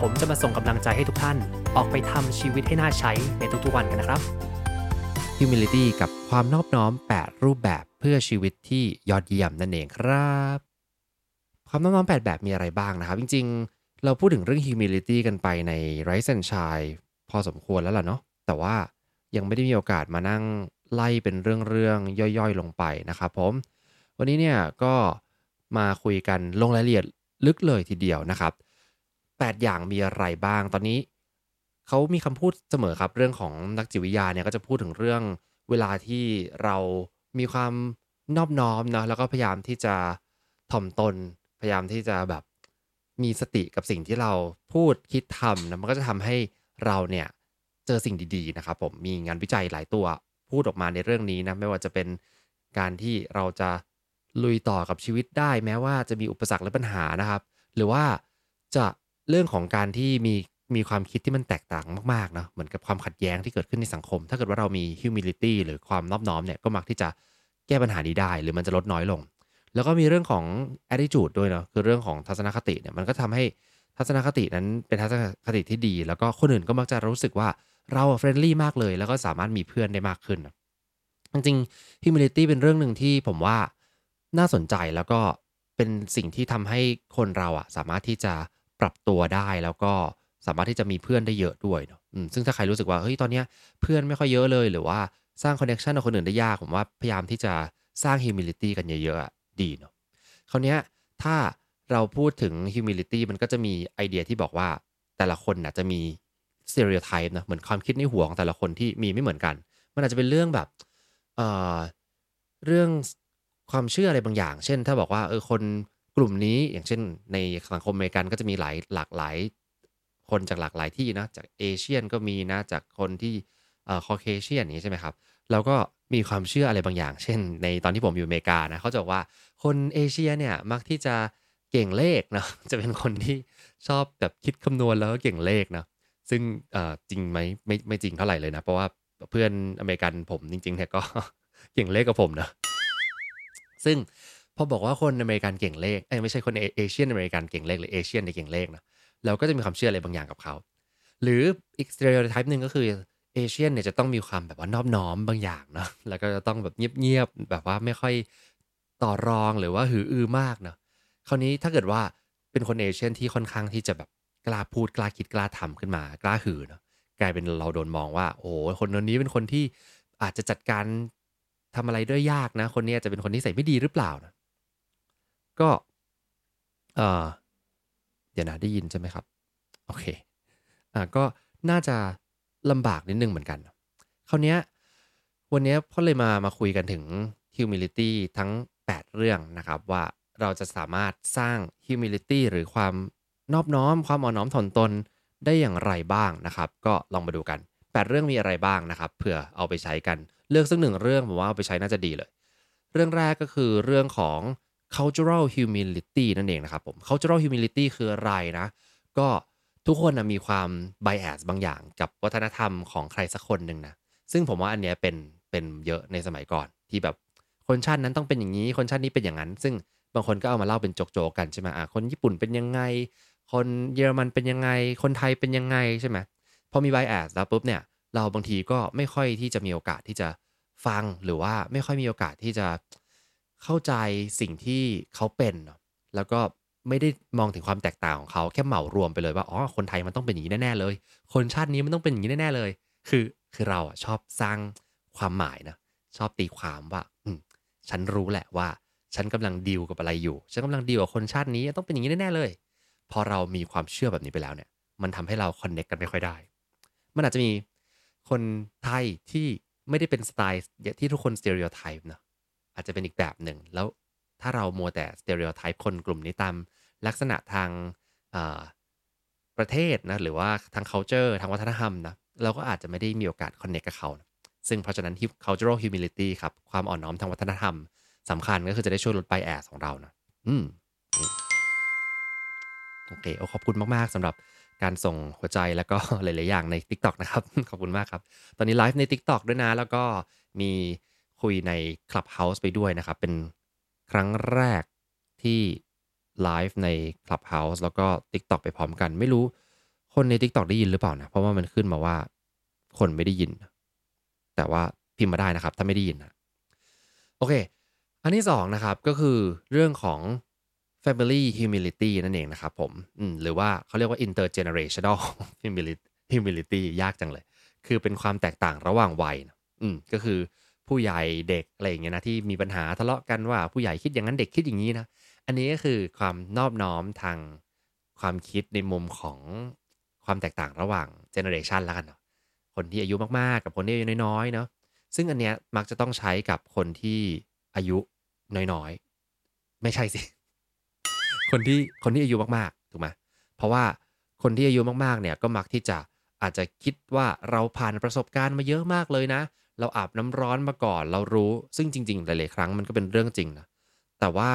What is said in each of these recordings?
ผมจะมาส่งกำลังใจให้ทุกท่าน ออกไปทำชีวิตให้น่าใช้ในทุกๆวันกันนะครับ Humility กับความนอบน้อม 8 รูปแบบเพื่อชีวิตที่ยอดเยี่ยมนั่นเองครับ ความนอบน้อม 8 แบบมีอะไรบ้างนะครับ จริงๆ เราพูดถึงเรื่อง Humility กันไปใน Rise and Shine พอสมควรแล้วล่ะเนาะแต่ว่ายังไม่ได้มีโอกาสมานั่งไล่เป็นเรื่องๆย่อยๆ ลงไปนะครับผม วันนี้เนี่ยก็มาคุยกันลงรายละเอียดลึกเลยทีเดียวนะครับ 8 อย่างมีอะไรบ้าง ตอนนี้เขามีคำพูดเสมอครับ เรื่องของนักจิตวิทยาเนี่ยก็จะพูดถึงเรื่องเวลาที่เรามีความนอบน้อมนะแล้วก็พยายามที่จะถ่อมตน พยายามที่จะแบบมีสติกับสิ่งที่เราพูดคิดทำนะมันก็จะทำให้เราเนี่ยเจอสิ่งดีๆนะครับผมมีงานวิจัยหลายตัวพูดออกมาในเรื่องนี้นะไม่ว่าจะเป็นการที่เราจะลุยต่อกับชีวิตได้ แม้ว่าจะมีอุปสรรคและปัญหานะครับ หรือว่าจะ เรื่องของการที่มีมีความคิดที่มันแตกต่างมากๆเนาะเหมือนกับความขัดแย้งที่เกิดขึ้นในสังคม ถ้าเกิดว่าเรามี humility หรือความนอบน้อมเนี่ยก็มักที่จะแก้ปัญหานี้ได้ หรือมันจะลดน้อยลง แล้วก็มีเรื่องของ attitude ด้วยเนาะคือเรื่องของทัศนคติเนี่ยมันก็ทำให้ทัศนคตินั้นเป็นทัศนคติที่ดี แล้วก็คนอื่นก็มักจะรู้สึกว่าเรา friendly มากเลย แล้วก็สามารถมีเพื่อนได้มากขึ้น จริงๆ humility เป็นเรื่องหนึ่งที่ผมว่าน่าสนใจแล้วก็เป็นสิ่งที่ทำให้คนเราอะสามารถที่จะ ปรับตัวได้แล้วก็สามารถที่จะมีเพื่อนได้เยอะด้วยเนาะซึ่งถ้าใครรู้สึกว่าเฮ้ยตอนเนี้ยเพื่อนไม่ค่อยเยอะเลย หรือว่าสร้างคอนเน c t ชันกับคนอื่นได้ยาก ผมว่าพยายามที่จะสร้าง humility กันเยอะๆดีเนาะคราวเนี้ยถ้าเราพูดถึง humility มันก็จะมีไอเดียที่บอกว่าแต่ละคนน่ะจะมี stereotype นะเหมือนความคิดในหัวของแต่ละคนที่มีไม่เหมือนกัน มันอาจจะเป็นเรื่องแบบเอ่อเรื่องความเชื่ออะไรบางอย่าง เช่น ถ้าบอกว่าเออคน กลุ่มนี้อย่างเช่นในสังคมอเมริกันก็จะมีหลายหลากหลายคนจากหลากหลายที่นะจากเอเชียนก็มีนะจากคนที่เอ่อคอเคเชียนนี้ใช่ไหมครับแล้วก็มีความเชื่ออะไรบางอย่าง เช่น ในตอนที่ผมอยู่อเมริกานะเขาจะบอกว่าคนเอเชียเนี่ยมักที่จะเก่งเลขนะจะเป็นคนที่ชอบแบบคิดคำนวณแล้วก็เก่งเลขนะซึ่งจริงไหมไม่ไม่จริงเท่าไหร่เลยนะ เพราะว่าเพื่อนอเมริกันผมจริงๆเนี่ยก็เก่งเลขกว่าผมนะซึ่ง อบอกว่าคนอเมริกันเก่งเลขเอ้ยไม่ใช่คน Asian American เก่งเลขหรือ Asian เนี่ยเก่งเลขนะเราก็จะมีความเชื่ออะไรบางอย่างกับเขา หรืออีก stereotype หนึ่งก็คือ Asian เนี่ยจะต้องมีความแบบว่านอบน้อมบางอย่างเนาะแล้วก็จะต้องแบบเงียบๆแบบว่าไม่ค่อยต่อรองหรือว่าหืออือมากเนาะคราวนี้ถ้าเกิดว่าเป็นคนเอเชียนที่ค่อนข้างที่จะแบบกล้าพูดกล้าคิดกล้าทำขึ้นมากล้าหือเนาะกลายเป็นเราโดนมองว่า โอ้คนคนนี้เป็นคนที่อาจจะจัดการทำอะไรด้วยยากนะ คนนี้จะเป็นคนที่ใส่ไม่ดีหรือเปล่านะ ก็เออเดี๋ยวนะได้ยินใช่ไหมครับ โอเคอ่าก็น่าจะลำบากนิดนึงเหมือนกันคราวนี้วันนี้พ่อเลยมามาคุยกันถึง humility ทั้ง 8 เรื่องนะครับว่าเราจะสามารถสร้าง humility หรือความนอบน้อม ความอ่อนน้อมถ่อมตนได้อย่างไรบ้างนะครับ ก็ลองมาดูกัน 8 เรื่องมีอะไรบ้างนะครับเผื่อเอาไปใช้กัน เลือกสักหนึ่งเรื่องผมว่าเอาไปใช้น่าจะดีเลย เรื่องแรกก็คือเรื่องของ cultural humility นั่นเองนะครับผม cultural humility คืออะไรนะ ก็ทุกคนนะมีความ bias บางอย่างกับวัฒนธรรมของใครสักคนหนึ่งนะ ซึ่งผมว่าอันเนี้ยเป็นเป็นเยอะในสมัยก่อนที่แบบคนชาตินั้นต้องเป็นอย่างนี้ คนชาตินี้เป็นอย่างนั้น ซึ่งบางคนก็เอามาเล่าเป็นโจกๆกันใช่ไหมอะคนญี่ปุ่นเป็นยังไง คนเยอรมันเป็นยังไง คนไทยเป็นยังไงใช่ไหมพอมี bias แล้วปุ๊บเนี่ยเราบางทีก็ไม่ค่อยที่จะมีโอกาสที่จะฟังหรือว่าไม่ค่อยมีโอกาสที่จะ เข้าใจสิ่งที่เขาเป็นแล้วก็ไม่ได้มองถึงความแตกต่างของเขาแค่เหมารวมไปเลยว่าอ๋อคนไทยมันต้องเป็นอย่างนี้แน่ๆเลย คนชาตินี้มันต้องเป็นอย่างนี้แน่ๆเลย คือคือเราอะชอบสร้างความหมายนะชอบตีความว่า อืมฉันรู้แหละว่า ฉันกำลังดีลกับอะไรอยู่ ฉันกำลังดีลกับคนชาตินี้ต้องเป็นอย่างนี้แน่ๆเลย พอเรามีความเชื่อแบบนี้ไปแล้วเนี่ย มันทำให้เราคอนเน็กกันไม่ค่อยได้ มันอาจจะมีคนไทยที่ไม่ได้เป็นสไตล์ที่ทุกคน stereotype นะ อาจจะเป็นอีกแบบหนึ่ง แล้วถ้าเรามัวแต่ stereotype คนกลุ่มนี้ตามลักษณะทางประเทศนะหรือว่าทาง culture ทางวัฒนธรรมนะเราก็อาจจะไม่ได้มีโอกาส connect กับเขานะซึ่งเพราะฉะนั้น cultural humility ครับ ความอ่อนน้อมทางวัฒนธรรมสำคัญก็คือจะได้ช่วยลด bias ของเรานะอืมโอเคโอขอบคุณมาก ๆสำหรับการส่งหัวใจแล้วก็หลาย ๆ อย่างใน TikTok นะครับ ขอบคุณมากครับ ตอนนี้ไลฟ์ใน TikTok ด้วยนะ แล้วก็มี คุยใน Clubhouse ไปด้วยนะครับ เป็นครั้งแรกที่ไลฟ์ใน Clubhouse แล้วก็ TikTok ไปพร้อมกัน ไม่รู้คนใน TikTok ได้ยินหรือเปล่านะ เพราะว่ามันขึ้นมาว่าคนไม่ได้ยิน แต่ว่าพิมพ์มาได้นะครับ ถ้าไม่ได้ยินนะโอเค อันที่สองนะครับก็คือเรื่องของ family humility นั่นเองนะครับผมหรือว่าเขาเรียกว่า intergenerational humility ยากจังเลย คือเป็นความแตกต่างระหว่างวัยนะอืมก็คือ ผู้ใหญ่เด็กอะไรอย่างเงี้ยนะที่มีปัญหาทะเลาะกันว่าผู้ใหญ่คิดอย่างนั้นเด็กคิดอย่างนี้นะอันนี้ก็คือความนอบน้อมทางความคิดในมุมของความแตกต่างระหว่างเจเนอเรชันแล้วกันเนาะคนที่อายุมากๆ กับคนที่อายุน้อยๆเนาะซึ่งอันเนี้ยมักจะต้องใช้กับคนที่อายุน้อยๆ ไม่ใช่สิ คนที่คนที่อายุมากๆถูกไหมเพราะว่าคนที่อายุมากๆเนี่ยก็มักที่จะอาจจะคิดว่าเราผ่านประสบการณ์มาเยอะมากเลยนะ เราอาบน้ำร้อนมาก่อน เรารู้ซึ่งจริง ๆ หลาย ๆ ครั้งมันก็เป็นเรื่องจริงนะแต่ว่า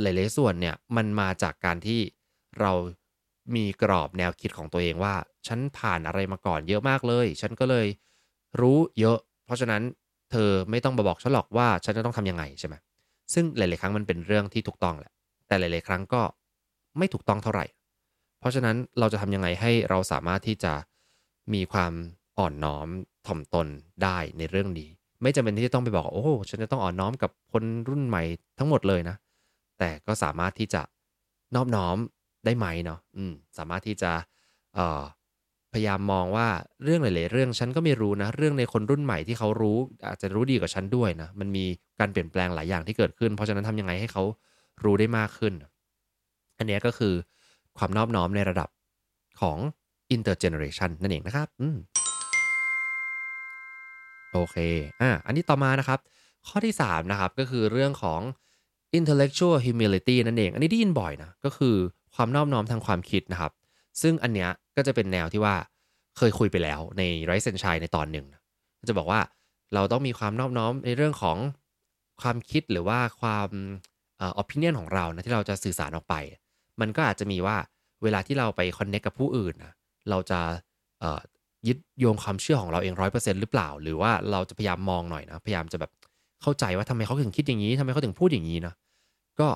หลาย ๆ ส่วนเนี่ยมันมาจากการที่เรามีกรอบแนวคิดของตัวเองว่า ฉันผ่านอะไรมาก่อนเยอะมากเลย ฉันก็เลยรู้เยอะ เพราะฉะนั้นเธอไม่ต้องมาบอกฉันหรอกว่าฉันจะต้องทํำยังไงใช่ไหมซึ่งหลาย ๆ ครั้งมันเป็นเรื่องที่ถูกต้องแหละ แต่หลาย ๆ ครั้งก็ไม่ถูกต้องเท่าไหร่ เพราะฉะนั้นเราจะทำยังไงให้เราสามารถที่จะมีความ อ่อนน้อมถ่อมตนได้ในเรื่องนี้ ไม่จำเป็นที่จะต้องไปบอกโอ้ฉันจะต้องอ่อนน้อมกับคนรุ่นใหม่ทั้งหมดเลยนะ แต่ก็สามารถที่จะนอบน้อมได้ไหมเนาะอืมสามารถที่จะเอ่อพยายามมองว่าเรื่องหลาย ๆ เรื่องฉันก็ไม่รู้นะ เรื่องในคนรุ่นใหม่ที่เขารู้ อาจจะรู้ดีกว่าฉันด้วยนะ มันมีการเปลี่ยนแปลงหลายอย่างที่เกิดขึ้น เพราะฉะนั้นทำยังไงให้เขารู้ได้มากขึ้น อันนี้ก็คือความนอบน้อมในระดับของ intergeneration นั่นเองนะครับ อืม โอเค อะอันนี้ต่อมานะครับ ข้อที่ 3 นะครับ ก็คือเรื่องของ intellectual humility นั่นเอง อันนี้ได้ยินบ่อยนะ ก็คือความนอบน้อมทางความคิดนะครับ ซึ่งอันเนี้ยก็จะเป็นแนวที่ว่าเคยคุยไปแล้วในไรเซนชัยในตอนหนึ่งจะบอกว่าเราต้องมีความนอบน้อมในเรื่องของความคิดหรือว่าความออปิเนียนของเรานะที่เราจะสื่อสารออกไป มันก็อาจจะมีว่าเวลาที่เราไปคอนเนคกับผู้อื่นนะเราจะ ยึดโยงความเชื่อของเราเองร้อยเปอร์เซ็นต์หรือเปล่า หรือว่าเราจะพยายามมองหน่อยนะ พยายามจะแบบเข้าใจว่าทำไมเขาถึงคิดอย่างนี้ทำไมเขาถึงพูดอย่างนี้นะก็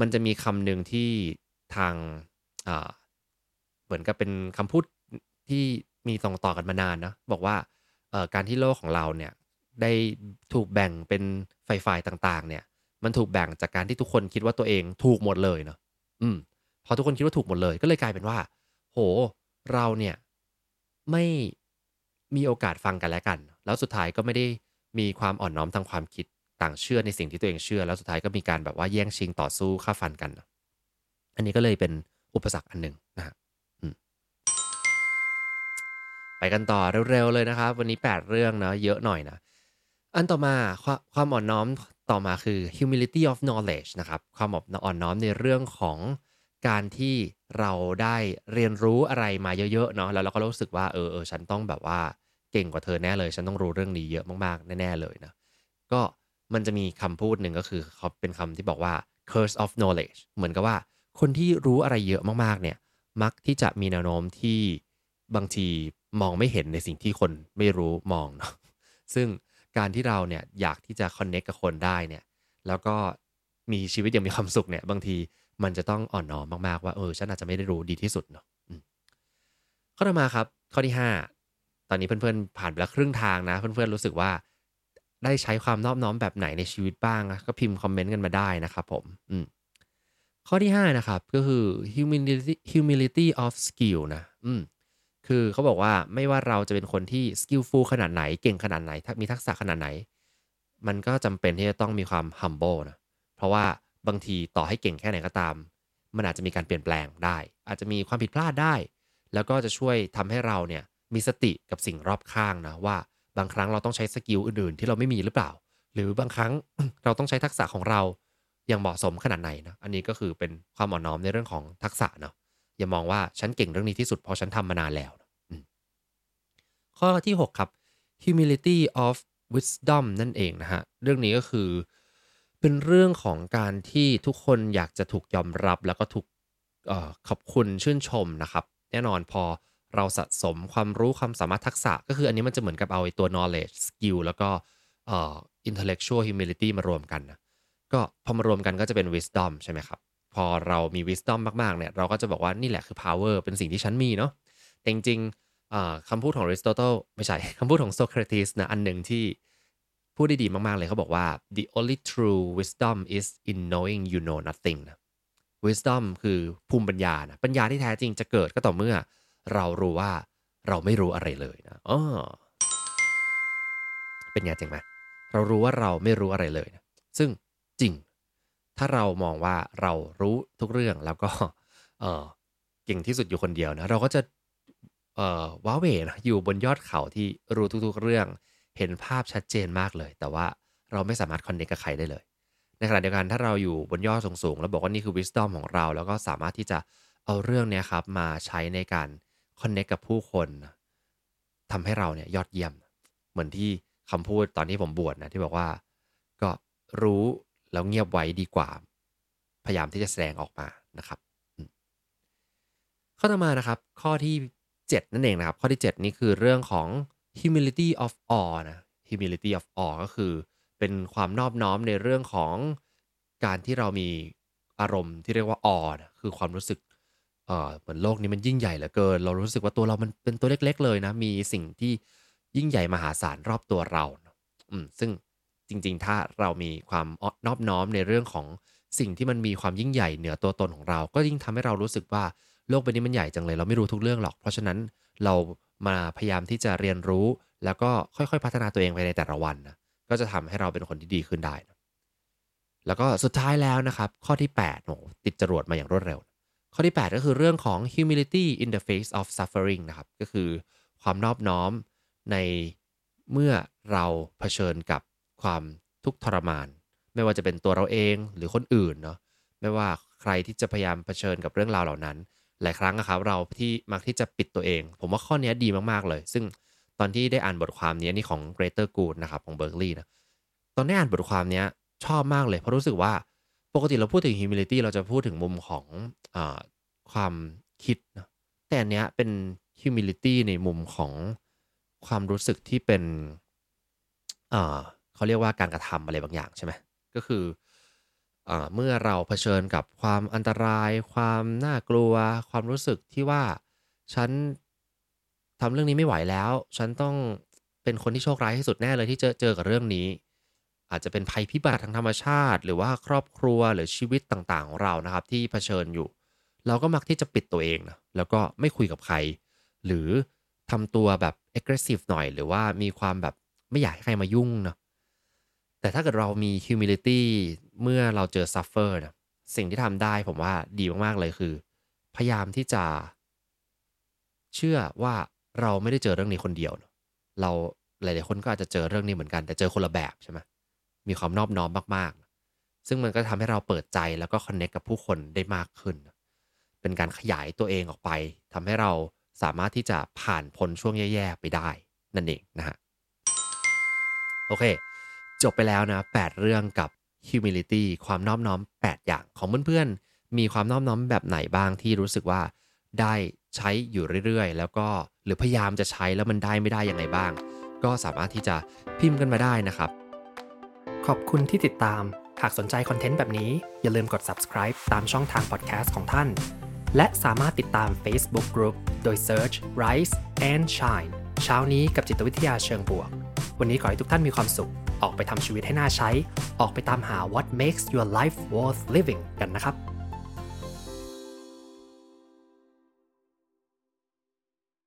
มันจะมีคำหนึ่งที่ทางเหมือนกับเป็นคำพูดที่มีต่อต่อกันมานานนะบอกว่าการที่โลกของเราเนี่ยได้ถูกแบ่งเป็นฝ่ายๆต่างๆ เนี่ย มันถูกแบ่งจากการที่ทุกคนคิดว่าตัวเองถูกหมดเลยเนาะอืมพอทุกคนคิดว่าถูกหมดเลย ก็เลยกลายเป็นว่า โห เราเนี่ย ไม่มีโอกาสฟังกันและกัน แล้วสุดท้ายก็ไม่ได้มีความอ่อนน้อมทางความคิดต่างเชื่อในสิ่งที่ตัวเองเชื่อ แล้วสุดท้ายก็มีการแบบว่าแย่งชิงต่อสู้ฆ่าฟันกัน อันนี้ก็เลยเป็นอุปสรรคอันหนึ่งนะฮะไปกันต่อเร็วๆเลยนะครับ วันนี้ 8 เรื่องเนาะเยอะหน่อยนะ อันต่อมาความอ่อนน้อมต่อมาคือ humility of knowledge นะครับ ความอ่อนน้อมในเรื่องของ การที่เราได้เรียนรู้อะไรมาเยอะๆเนาะแล้วเราก็รู้สึกว่าเออเออฉันต้องแบบว่าเก่งกว่าเธอแน่เลย ฉันต้องรู้เรื่องนี้เยอะมากๆแน่ๆเลยนะก็มันจะมีคำพูดหนึ่งก็คือเขาเป็นคำที่บอกว่า curse of knowledge เหมือนกับว่า คนที่รู้อะไรเยอะมากๆเนี่ยมักที่จะมีแนวโน้มที่บางทีมองไม่เห็นในสิ่งที่คนไม่รู้มองเนาะซึ่งการที่เราเนี่ยอยากที่จะคอนเน็กกับคนได้เนี่ยแล้วก็มีชีวิตอย่างมีความสุขเนี่ยบางที มันจะต้องอ่อนน้อมมากๆว่าเออฉันอาจจะไม่ได้รู้ดีที่สุดเนาะข้อต่อมาครับ ข้อที่ 5 ตอนนี้เพื่อนๆ ผ่านไปแล้วครึ่งทางนะ เพื่อนๆรู้สึกว่าได้ใช้ความนอบน้อมแบบไหนในชีวิตบ้างก็พิมพ์คอมเมนต์กันมาได้นะครับผมอืมข้อที่ 5 นะครับ ก็คือ humility humility of skill นะอืมคือเขาบอกว่าไม่ว่าเราจะเป็นคนที่ skillful ขนาดไหน เก่งขนาดไหน มีทักษะขนาดไหน มันก็จำเป็นที่จะต้องมีความ humble นะ เพราะว่า บางทีต่อให้เก่งแค่ไหนก็ตาม มันอาจจะมีการเปลี่ยนแปลงได้ อาจจะมีความผิดพลาดได้ แล้วก็จะช่วยทำให้เราเนี่ยมีสติกับสิ่งรอบข้างนะว่าบางครั้งเราต้องใช้สกิลอื่นๆ ที่เราไม่มีหรือเปล่า หรือบางครั้งเราต้องใช้ทักษะของเราอย่างเหมาะสมขนาดไหนนะอันนี้ก็คือเป็นความอ่อนน้อมในเรื่องของทักษะเนาะอย่ามองว่าฉันเก่งเรื่องนี้ที่สุดเพราะฉันทำมานานแล้วข้อที่ 6 ครับ humility of wisdom นั่นเองนะฮะ เรื่องนี้ก็คือ เป็นเรื่องของการที่ทุกคนอยากจะถูกยอมรับแล้วก็ถูกออขอบคุณชื่นชมนะครับ แน่นอนพอเราสะสมความรู้ความสามารถทักษะ ก็คืออันนี้มันจะเหมือนกับเอาไอ้ตัว knowledge skill แล้วก็เอ่อ intellectual humility มารวมกันนะก็พอมารวมกันก็จะเป็น wisdom ใช่ไหมครับ พอเรามี wisdom มาก ๆ เนี่ยเราก็จะบอกว่านี่แหละคือ power เป็นสิ่งที่ฉันมีเนาะแต่จริงๆคำพูดของ Aristotle ไม่ใช่คำพูดของ Socrates นะอันหนึ่งที่ พูดได้ดีมาก ๆ เลยเขาบอกว่า the only true wisdom is in knowing you know nothing นะ wisdom คือภูมิปัญญานะปัญญาที่แท้จริงจะเกิดก็ต่อเมื่อ เรารู้ว่าเราไม่รู้อะไรเลยนะอ๋อเป็นไงจริงไหมเรารู้ว่าเราไม่รู้อะไรเลยนะซึ่งจริง ถ้าเรามองว่าเรารู้ทุกเรื่องแล้วก็ เออเก่งที่สุดอยู่คนเดียวนะ เราก็จะ เอ่อว้าเวนะอยู่บนยอดเขาที่รู้ทุก ๆ เรื่อง เห็นภาพชัดเจนมากเลย แต่ว่าเราไม่สามารถคอนเนคกับใครได้เลย ในขณะเดียวกันถ้าเราอยู่บนยอดสูงๆ แล้วบอกว่านี่คือ wisdom ของเรา แล้วก็สามารถที่จะเอาเรื่องเนี้ยครับมาใช้ในการคอนเนคกับผู้คนทำให้เราเนี่ยยอดเยี่ยม เหมือนที่คำพูดตอนที่ผมบวชนะที่บอกว่าก็รู้แล้วเงียบไว้ดีกว่า พยายามที่จะแสดงออกมานะครับ ข้อต่อมานะครับ ข้อที่ 7 นั่นเองนะครับ ข้อที่ 7 นี่คือเรื่องของ humility of awe นะ humility of awe ก็คือเป็นความนอบน้อมในเรื่องของการที่เรามีอารมณ์ที่เรียกว่า awe นะคือความรู้สึกเอ่อเหมือนโลกนี้มันยิ่งใหญ่เหลือเกิน เรารู้สึกว่าตัวเรามันเป็นตัวเล็ก ๆ เลยนะ มีสิ่งที่ยิ่งใหญ่มหาศาลรอบตัวเราอืมซึ่งจริง ๆ ถ้าเรามีความนอบน้อมในเรื่องของสิ่งที่มันมีความยิ่งใหญ่เหนือตัวตนของเรา ก็ยิ่งทำให้เรารู้สึกว่าโลกใบนี้มันใหญ่จังเลย เราไม่รู้ทุกเรื่องหรอก เพราะฉะนั้นเรา มาพยายามที่จะเรียนรู้ แล้วก็ค่อยๆ พัฒนาตัวเองไปในแต่ละวันนะก็จะทำให้เราเป็นคนที่ดีขึ้นได้นะแล้วก็สุดท้ายแล้วนะครับ ข้อที่8โอ้ติดจรวดมาอย่างรวดเร็ว ข้อที่ 8 ก็คือเรื่องของ humility in the face of suffering นะครับ ก็คือความนอบน้อมในเมื่อเราเผชิญกับความทุกข์ทรมาน ไม่ว่าจะเป็นตัวเราเองหรือคนอื่นเนาะไม่ว่าใครที่จะพยายามเผชิญกับเรื่องราวเหล่านั้น หลายครั้งนะครับเราที่มักที่จะปิดตัวเอง ผมว่าข้อนี้ดีมากๆเลย ซึ่งตอนที่ได้อ่านบทความนี้นี่ของ Greater Good นะครับของเบ r ร์ l ลีย์นะตอนได้อ่านบทความนี้ชอบมากเลย เพราะรู้สึกว่าปกติเราพูดถึง humility เราจะพูดถึงมุมของอความคิดนะแต่อันเนี้ยเป็น humility ในมุมของความรู้สึกที่เป็นเขาเรียกว่าการกระทำอะไรบางอย่างใช่ไหมก็คืออ เมื่อเราเผชิญกับความอันตราย ความน่ากลัว ความรู้สึกที่ว่าฉันทำเรื่องนี้ไม่ไหวแล้ว ฉันต้องเป็นคนที่โชคร้ายที่สุดแน่เลยที่เจอเจอกับเรื่องนี้ อาจจะเป็นภัยพิบัติทางธรรมชาติ หรือว่าครอบครัวหรือชีวิตต่างๆ ของเรานะครับ ที่เผชิญอยู่ เราก็มักที่จะปิดตัวเองนะแล้วก็ไม่คุยกับใคร หรือทำตัวแบบ aggressive หน่อย หรือว่ามีความแบบไม่อยากให้ใครมายุ่งเนาะ แต่ถ้าเกิดเรามี humility เมื่อเราเจอ suffer นะสิ่งที่ทำได้ผมว่าดีมาก ๆ เลยคือ พยายามที่จะ เชื่อว่าเราไม่ได้เจอเรื่องนี้คนเดียวเนาะเราหลาย ๆ คนก็อาจจะเจอเรื่องนี้เหมือนกัน แต่เจอคนละแบบใช่ไหมมีความนอบน้อมมาก ๆ ซึ่งมันก็ทำให้เราเปิดใจแล้วก็คอนเนคกับผู้คนได้มากขึ้น เป็นการขยายตัวเองออกไปทำให้เราสามารถที่จะผ่านพ้นช่วงแย่ ๆ ไปได้นั่นเองนะฮะ โอเค จบไปแล้วนะ 8 เรื่องกับ humility ความนอบน้อม 8 อย่างของเพื่อนๆ มีความนอบน้อมแบบไหนบ้างที่รู้สึกว่าได้ใช้อยู่เรื่อยๆ แล้วก็หรือพยายามจะใช้แล้วมันได้ไม่ได้ยังไงบ้าง ก็สามารถที่จะพิมพ์กันมาได้นะครับ ขอบคุณที่ติดตาม หากสนใจคอนเทนต์แบบนี้ อย่าลืมกด subscribe ตามช่องทาง podcast ของท่าน และสามารถติดตาม Facebook Group โดย search Rise and Shine เช้านี้กับจิตวิทยาเชิงบวก วันนี้ขอให้ทุกท่านมีความสุข ออกไปทำชีวิตให้น่าใช้ ออกไปตามหา what makes your life worth living กันนะครับ